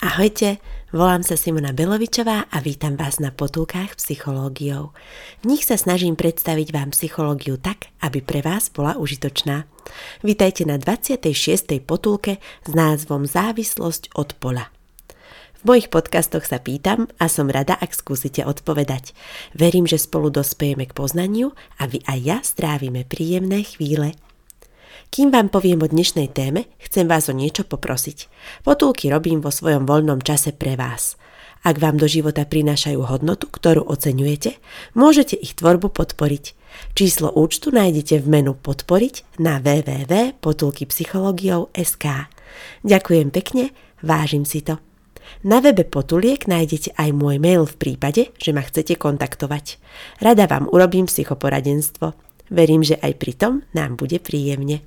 Ahojte, volám sa Simona Belovičová a vítam vás na potulkách psychológiou. V nich sa snažím predstaviť vám psychológiu tak, aby pre vás bola užitočná. Vítajte na 26. potulke s názvom Závislosť od pola. V mojich podcastoch sa pýtam a som rada, ak skúsite odpovedať. Verím, že spolu dospejeme k poznaniu a vy aj ja strávime príjemné chvíle. Kým vám poviem o dnešnej téme, chcem vás o niečo poprosiť. Potulky robím vo svojom voľnom čase pre vás. Ak vám do života prinášajú hodnotu, ktorú oceňujete, môžete ich tvorbu podporiť. Číslo účtu nájdete v menu Podporiť na www.potulkypsychologiou.sk Ďakujem pekne, vážim si to. Na webe Potuliek nájdete aj môj mail v prípade, že ma chcete kontaktovať. Rada vám urobím psychoporadenstvo. Verím, že aj pri tom nám bude príjemne.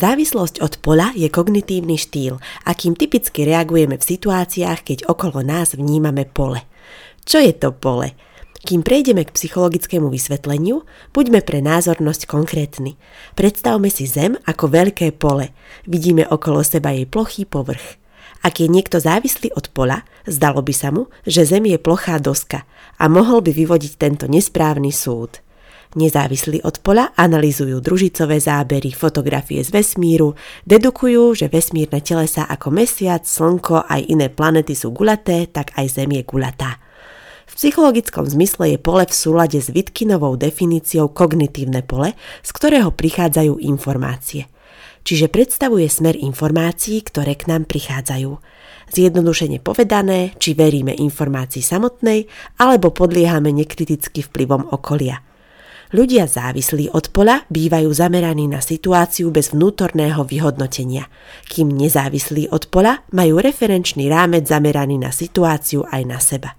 Závislosť od pola je kognitívny štýl, akým typicky reagujeme v situáciách, keď okolo nás vnímame pole. Čo je to pole? Kým prejdeme k psychologickému vysvetleniu, buďme pre názornosť konkrétni. Predstavme si Zem ako veľké pole. Vidíme okolo seba jej plochý povrch. Ak je niekto závislý od pola, zdalo by sa mu, že Zem je plochá doska a mohol by vyvodiť tento nesprávny súd. Nezávislí od pola analizujú družicové zábery, fotografie z vesmíru, dedukujú, že vesmírne telesa ako Mesiac, Slnko aj iné planety sú gulaté, tak aj Zem je gulatá. V psychologickom zmysle je pole v súlade s Vitkinovou definíciou kognitívne pole, z ktorého prichádzajú informácie. Čiže predstavuje smer informácií, ktoré k nám prichádzajú. Zjednodušene povedané, či veríme informácii samotnej, alebo podliehame nekriticky vplyvom okolia – Ľudia závislí od pola bývajú zameraní na situáciu bez vnútorného vyhodnotenia, kým nezávislí od pola majú referenčný rámec zameraný na situáciu aj na seba.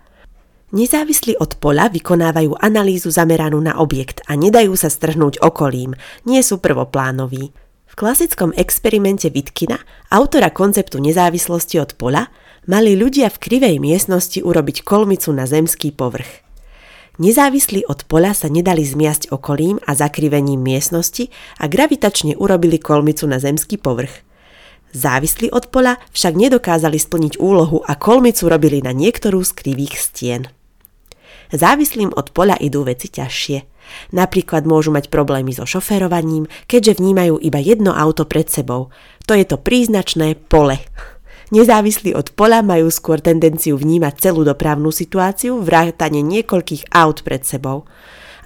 Nezávislí od pola vykonávajú analýzu zameranú na objekt a nedajú sa strhnúť okolím, nie sú prvoplánoví. V klasickom experimente Witkina, autora konceptu nezávislosti od pola, mali ľudia v krivej miestnosti urobiť kolmicu na zemský povrch. Nezávislí od pola sa nedali zmiasť okolím a zakrivením miestnosti a gravitačne urobili kolmicu na zemský povrch. Závislí od pola však nedokázali splniť úlohu a kolmicu robili na niektorú z krivých stien. Závislým od pola idú veci ťažšie. Napríklad môžu mať problémy so šoférovaním, keďže vnímajú iba jedno auto pred sebou. To je to príznačné pole. Nezávislí od pola majú skôr tendenciu vnímať celú dopravnú situáciu, vrátane niekoľkých aut pred sebou.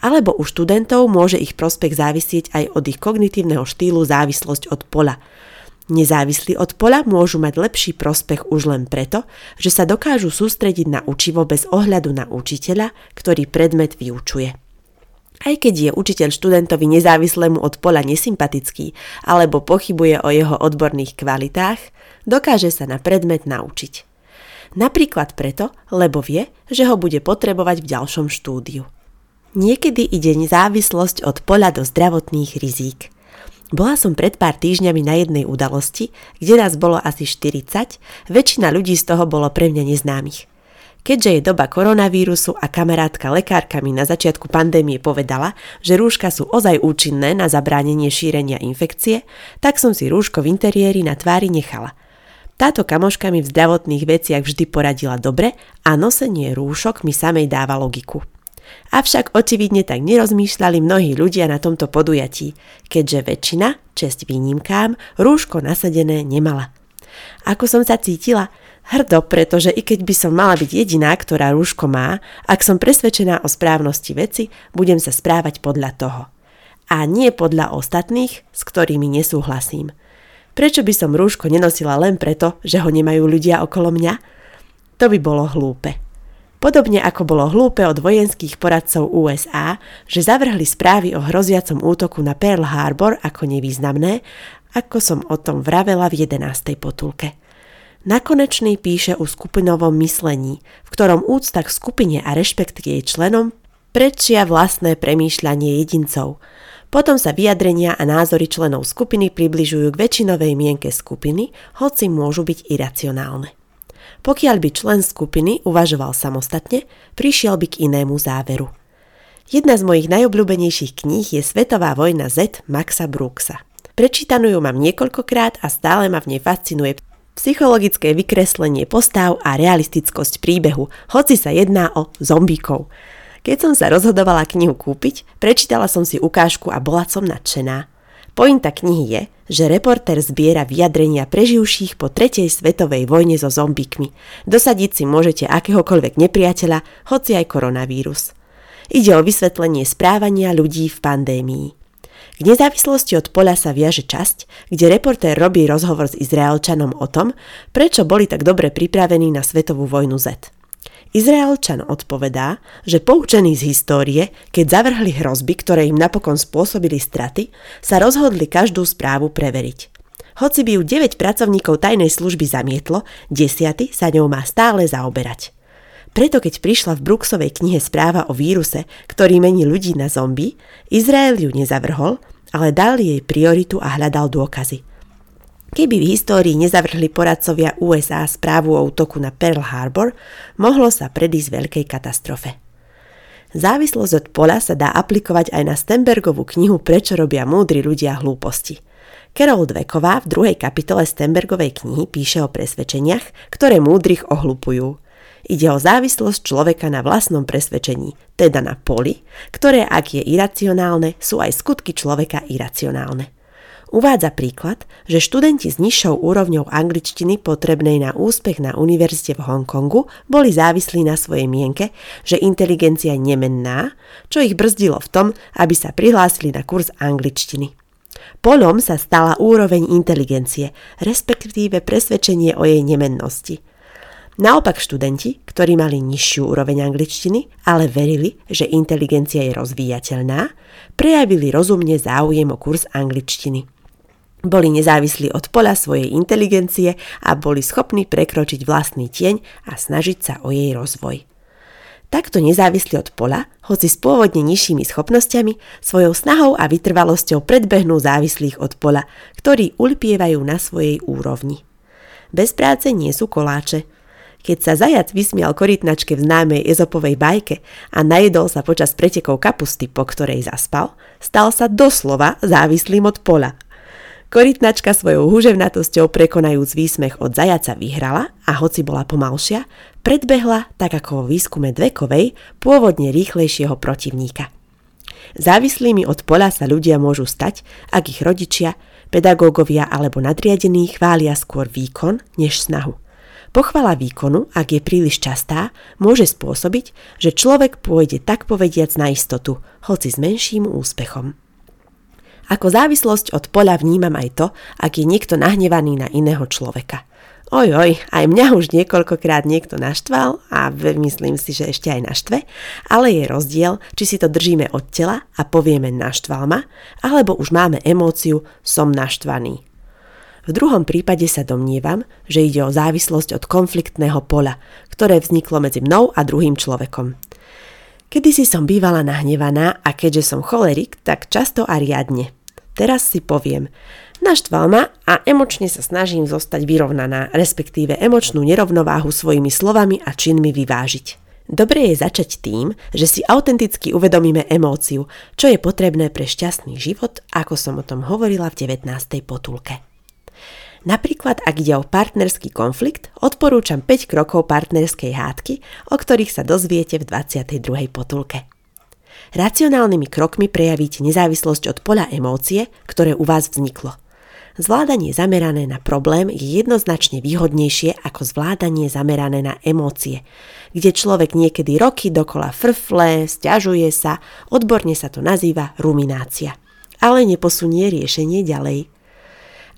Alebo u študentov môže ich prospech závisieť aj od ich kognitívneho štýlu závislosť od pola. Nezávislí od pola môžu mať lepší prospech už len preto, že sa dokážu sústrediť na učivo bez ohľadu na učiteľa, ktorý predmet vyučuje. Aj keď je učiteľ študentovi nezávislému od pola nesympatický alebo pochybuje o jeho odborných kvalitách, dokáže sa na predmet naučiť. Napríklad preto, lebo vie, že ho bude potrebovať v ďalšom štúdiu. Niekedy ide nezávislosť od poľa do zdravotných rizík. Bola som pred pár týždňami na jednej udalosti, kde nás bolo asi 40, väčšina ľudí z toho bolo pre mňa neznámych. Keďže je doba koronavírusu a kamarátka lekárka mi na začiatku pandémie povedala, že rúška sú ozaj účinné na zabránenie šírenia infekcie, tak som si rúško v interiéri na tvári nechala – táto kamoška mi v zdravotných veciach vždy poradila dobre a nosenie rúšok mi samej dáva logiku. Avšak očividne tak nerozmýšľali mnohí ľudia na tomto podujatí, keďže väčšina, česť výnimkám, rúško nasadené nemala. Ako som sa cítila? Hrdo, pretože i keď by som mala byť jediná, ktorá rúško má, ak som presvedčená o správnosti veci, budem sa správať podľa toho. A nie podľa ostatných, s ktorými nesúhlasím – Prečo by som rúško nenosila len preto, že ho nemajú ľudia okolo mňa? To by bolo hlúpe. Podobne ako bolo hlúpe od vojenských poradcov USA, že zavrhli správy o hroziacom útoku na Pearl Harbor ako nevýznamné, ako som o tom vravela v 11. potulke. Nakonečný píše o skupinovom myslení, v ktorom úcta k skupine a rešpekt k jej členom predčia vlastné premýšľanie jedincov – potom sa vyjadrenia a názory členov skupiny približujú k väčšinovej mienke skupiny, hoci môžu byť iracionálne. Pokiaľ by člen skupiny uvažoval samostatne, prišiel by k inému záveru. Jedna z mojich najobľúbenejších kníh je Svetová vojna Z Maxa Brooksa. Prečítanú ju mám niekoľkokrát a stále ma v nej fascinuje psychologické vykreslenie postav a realistickosť príbehu, hoci sa jedná o zombíkov. Keď som sa rozhodovala knihu kúpiť, prečítala som si ukážku a bola som nadšená. Pointa knihy je, že reporter zbiera vyjadrenia preživších po tretej svetovej vojne so zombíkmi. Dosadiť si môžete akéhokoľvek nepriateľa, hoci aj koronavírus. Ide o vysvetlenie správania ľudí v pandémii. K nezávislosti od poľa sa viaže časť, kde reportér robí rozhovor s Izraelčanom o tom, prečo boli tak dobre pripravení na svetovú vojnu Z. Izraelčan odpovedá, že poučení z histórie, keď zavrhli hrozby, ktoré im napokon spôsobili straty, sa rozhodli každú správu preveriť. Hoci by ju 9 pracovníkov tajnej služby zamietlo, 10 sa ňou má stále zaoberať. Preto keď prišla v Brooksovej knihe správa o víruse, ktorý mení ľudí na zombie, Izrael ju nezavrhol, ale dal jej prioritu a hľadal dôkazy – Keby v histórii nezavrhli poradcovia USA správu o útoku na Pearl Harbor, mohlo sa predísť veľkej katastrofe. Závislosť od pola sa dá aplikovať aj na Stenbergovú knihu Prečo robia múdri ľudia hlúposti. Carol Dweková v druhej kapitole Stenbergovej knihy píše o presvedčeniach, ktoré múdrych ohlupujú. Ide o závislosť človeka na vlastnom presvedčení, teda na poli, ktoré ak je iracionálne, sú aj skutky človeka iracionálne. Uvádza príklad, že študenti s nižšou úrovňou angličtiny potrebnej na úspech na univerzite v Hongkongu boli závislí na svojej mienke, že inteligencia nemenná, čo ich brzdilo v tom, aby sa prihlásili na kurz angličtiny. Polom sa stala úroveň inteligencie, respektíve presvedčenie o jej nemennosti. Naopak študenti, ktorí mali nižšiu úroveň angličtiny, ale verili, že inteligencia je rozvíjateľná, prejavili rozumne záujem o kurz angličtiny. Boli nezávislí od pola svojej inteligencie a boli schopní prekročiť vlastný tieň a snažiť sa o jej rozvoj. Takto nezávislí od pola, hoci s pôvodne nižšími schopnosťami, svojou snahou a vytrvalosťou predbehnú závislých od pola, ktorí ulpievajú na svojej úrovni. Bez práce nie sú koláče. Keď sa zajac vysmial korytnačke v známej ezopovej bajke a najedol sa počas pretekov kapusty, po ktorej zaspal, stal sa doslova závislým od pola Korytnačka svojou húževnatosťou prekonajúc výsmech od zajaca vyhrala a hoci bola pomalšia, predbehla, tak ako vo výskume Dvekovej, pôvodne rýchlejšieho protivníka. Závislými od pola sa ľudia môžu stať, ak ich rodičia, pedagógovia alebo nadriadení chvália skôr výkon než snahu. Pochvala výkonu, ak je príliš častá, môže spôsobiť, že človek pôjde tak povediac na istotu, hoci s menším úspechom. Ako závislosť od poľa vnímam aj to, ak je niekto nahnevaný na iného človeka. Oj, oj, aj mňa už niekoľkokrát niekto naštval a myslím si, že ešte aj naštve, ale je rozdiel, či si to držíme od tela a povieme naštval ma, alebo už máme emóciu som naštvaný. V druhom prípade sa domnievam, že ide o závislosť od konfliktného pola, ktoré vzniklo medzi mnou a druhým človekom. Kedy si som bývala nahnevaná a keďže som cholerik, tak často a riadne. Teraz si poviem, naštval ma a emočne sa snažím zostať vyrovnaná, respektíve emočnú nerovnováhu svojimi slovami a činmi vyvážiť. Dobre je začať tým, že si autenticky uvedomíme emóciu, čo je potrebné pre šťastný život, ako som o tom hovorila v 19. potulke. Napríklad, ak ide o partnerský konflikt, odporúčam 5 krokov partnerskej hádky, o ktorých sa dozviete v 22. potulke. Racionálnymi krokmi prejavíte nezávislosť od poľa emócie, ktoré u vás vzniklo. Zvládanie zamerané na problém je jednoznačne výhodnejšie ako zvládanie zamerané na emócie, kde človek niekedy roky dokola frfle, stiažuje sa, odborne sa to nazýva ruminácia. Ale neposunie riešenie ďalej.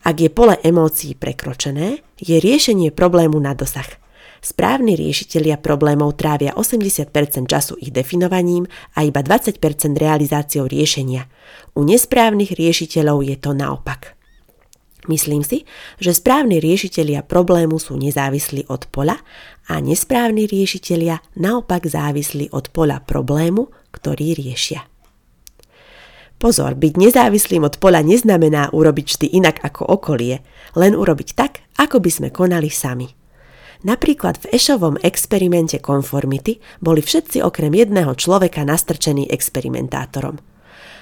Ak je pole emócií prekročené, je riešenie problému na dosah. Správni riešitelia problémov trávia 80% času ich definovaním a iba 20% realizáciou riešenia. U nesprávnych riešiteľov je to naopak. Myslím si, že správni riešitelia problému sú nezávislí od pola a nesprávni riešitelia naopak závislí od pola problému, ktorý riešia. Pozor, byť nezávislým od pola neznamená urobiť vždy inak ako okolie, len urobiť tak, ako by sme konali sami. Napríklad v Ešovom experimente konformity boli všetci okrem jedného človeka nastrčení experimentátorom.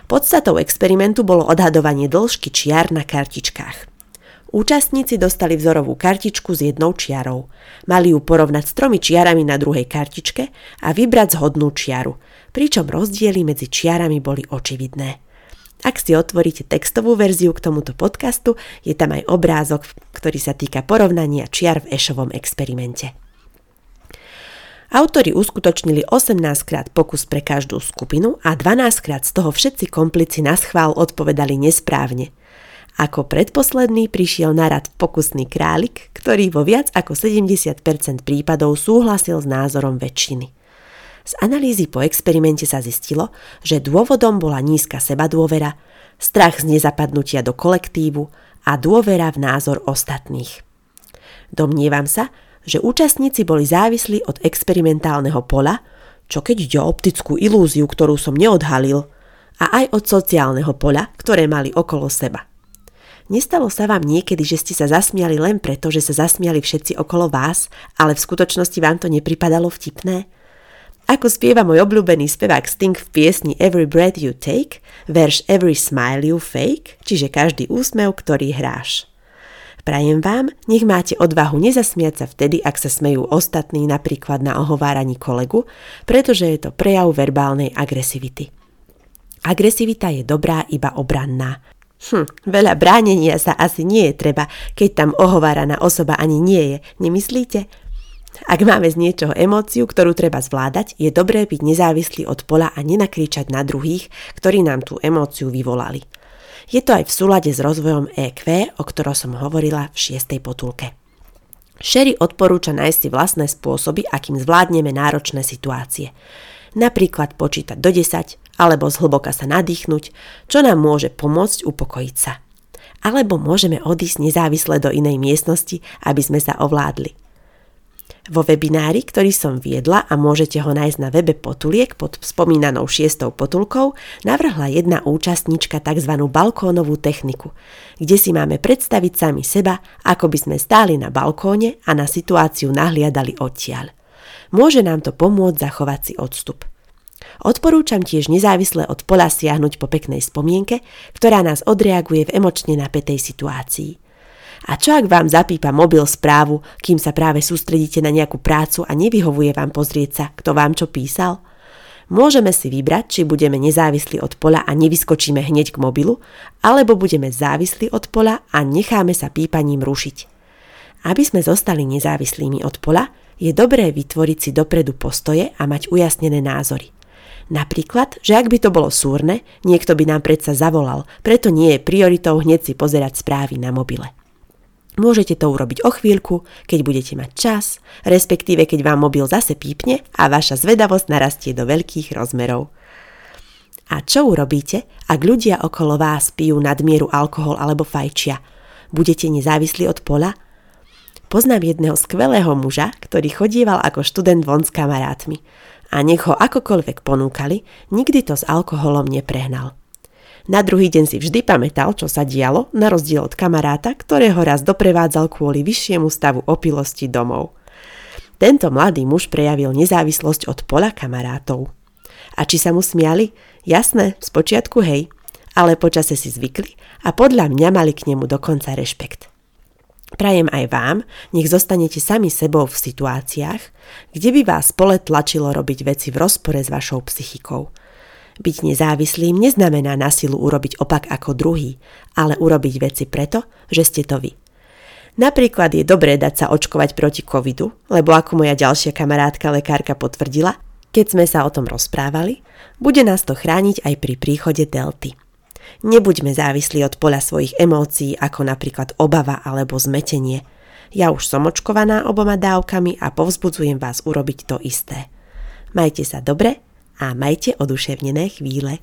Podstatou experimentu bolo odhadovanie dĺžky čiar na kartičkách. Účastníci dostali vzorovú kartičku s jednou čiarou. Mali ju porovnať s tromi čiarami na druhej kartičke a vybrať zhodnú čiaru, pričom rozdiely medzi čiarami boli očividné. Ak si otvoríte textovú verziu k tomuto podcastu, je tam aj obrázok, ktorý sa týka porovnania čiar v Ešovom experimente. Autori uskutočnili 18 krát pokus pre každú skupinu a 12 krát z toho všetci komplici na schvál odpovedali nesprávne. Ako predposledný prišiel na rad pokusný králik, ktorý vo viac ako 70% prípadov súhlasil s názorom väčšiny. Z analýzy po experimente sa zistilo, že dôvodom bola nízka sebadôvera, strach z nezapadnutia do kolektívu a dôvera v názor ostatných. Domnievam sa, že účastníci boli závislí od experimentálneho pola, čo keď ide o optickú ilúziu, ktorú som neodhalil, a aj od sociálneho pola, ktoré mali okolo seba. Nestalo sa vám niekedy, že ste sa zasmiali len preto, že sa zasmiali všetci okolo vás, ale v skutočnosti vám to nepripadalo vtipné? Ako spieva môj obľúbený spevák Sting v piesni Every Breath You Take, verš Every Smile You Fake, čiže každý úsmev, ktorý hráš. Prajem vám, nech máte odvahu nezasmiať sa vtedy, ak sa smejú ostatní napríklad na ohováraní kolegu, pretože je to prejav verbálnej agresivity. Agresivita je dobrá iba obranná. Hm, veľa bránenia sa asi nie je treba, keď tam ohováraná osoba ani nie je, nemyslíte? Ak máme z niečoho emóciu, ktorú treba zvládať, je dobré byť nezávislý od pola a nenakričať na druhých, ktorí nám tú emóciu vyvolali. Je to aj v súlade s rozvojom EQ, o ktorom som hovorila v šiestej potulke. Sherry odporúča nájsť si vlastné spôsoby, akým zvládneme náročné situácie. Napríklad počítať do 10, alebo zhlboka sa nadýchnuť, čo nám môže pomôcť upokojiť sa. Alebo môžeme odísť nezávisle do inej miestnosti, aby sme sa ovládli. Vo webinári, ktorý som viedla a môžete ho nájsť na webe Potuliek pod spomínanou šiestou potulkou, navrhla jedna účastnička tzv. balkónovú techniku, kde si máme predstaviť sami seba, ako by sme stáli na balkóne a na situáciu nahliadali odtiaľ. Môže nám to pomôcť zachovať si odstup. Odporúčam tiež nezávisle od pola siahnuť po peknej spomienke, ktorá nás odreaguje v emočne napätej situácii. A čo ak vám zapípa mobil správu, kým sa práve sústredíte na nejakú prácu a nevyhovuje vám pozrieť sa, kto vám čo písal? Môžeme si vybrať, či budeme nezávislí od pola a nevyskočíme hneď k mobilu, alebo budeme závislí od pola a necháme sa pípaním rušiť. Aby sme zostali nezávislými od pola, je dobré vytvoriť si dopredu postoje a mať ujasnené názory. Napríklad, že ak by to bolo súrne, niekto by nám predsa zavolal, preto nie je prioritou hneď si pozerať správy na mobile. Môžete to urobiť o chvíľku, keď budete mať čas, respektíve keď vám mobil zase pípne a vaša zvedavosť narastie do veľkých rozmerov. A čo urobíte, ak ľudia okolo vás pijú nadmieru alkohol alebo fajčia? Budete nezávislí od pola? Poznám jedného skvelého muža, ktorý chodieval ako študent von s kamarátmi. A nech ho akokoľvek ponúkali, nikdy to s alkoholom neprehnal. Na druhý deň si vždy pamätal, čo sa dialo, na rozdiel od kamaráta, ktorého raz doprevádzal kvôli vyššiemu stavu opilosti domov. Tento mladý muž prejavil nezávislosť od pola kamarátov. A či sa mu smiali? Jasné, spočiatku hej, ale počase si zvykli a podľa mňa mali k nemu dokonca rešpekt. Prajem aj vám, nech zostanete sami sebou v situáciách, kde by vás pole tlačilo robiť veci v rozpore s vašou psychikou – byť nezávislým neznamená na silu urobiť opak ako druhý, ale urobiť veci preto, že ste to vy. Napríklad je dobré dať sa očkovať proti covidu, lebo ako moja ďalšia kamarátka lekárka potvrdila, keď sme sa o tom rozprávali, bude nás to chrániť aj pri príchode delty. Nebuďme závislí od poľa svojich emócií, ako napríklad obava alebo zmetenie. Ja už som očkovaná oboma dávkami a povzbudzujem vás urobiť to isté. Majte sa dobre a majte oduševnené chvíle.